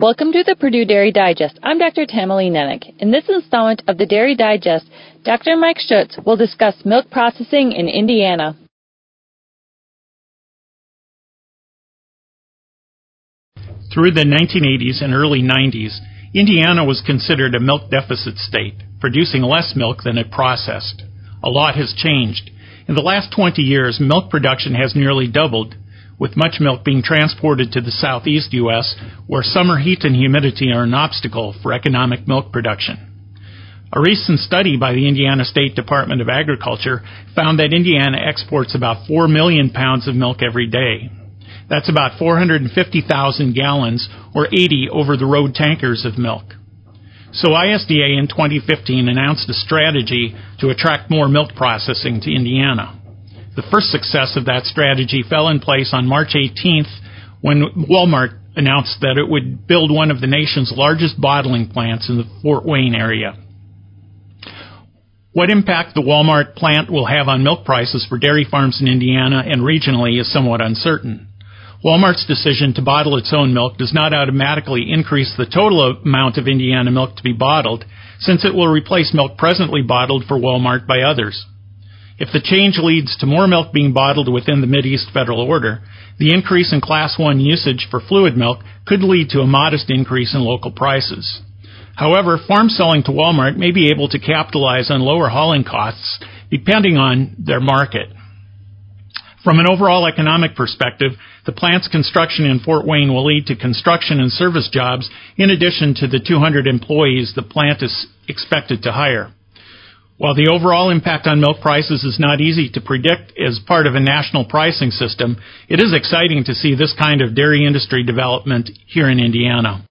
Welcome to the Purdue Dairy Digest. I'm Dr. Tamilee Nennich. In this installment of the Dairy Digest, Dr. Mike Schutz will discuss milk processing in Indiana. Through the 1980s and early 90s, Indiana was considered a milk deficit state, producing less milk than it processed. A lot has changed. In the last 20 years, milk production has nearly doubled, with much milk being transported to the southeast U.S., where summer heat and humidity are an obstacle for economic milk production. A recent study by the Indiana State Department of Agriculture found that Indiana exports about 4 million pounds of milk every day. That's about 450,000 gallons, or 80 over the road tankers of milk. So ISDA in 2015 announced a strategy to attract more milk processing to Indiana. The first success of that strategy fell in place on March 18th when Walmart announced that it would build one of the nation's largest bottling plants in the Fort Wayne area. What impact the Walmart plant will have on milk prices for dairy farms in Indiana and regionally is somewhat uncertain. Walmart's decision to bottle its own milk does not automatically increase the total amount of Indiana milk to be bottled, since it will replace milk presently bottled for Walmart by others. If the change leads to more milk being bottled within the Mideast Federal Order, the increase in Class 1 usage for fluid milk could lead to a modest increase in local prices. However, farm selling to Walmart may be able to capitalize on lower hauling costs depending on their market. From an overall economic perspective, the plant's construction in Fort Wayne will lead to construction and service jobs in addition to the 200 employees the plant is expected to hire. While the overall impact on milk prices is not easy to predict as part of a national pricing system, it is exciting to see this kind of dairy industry development here in Indiana.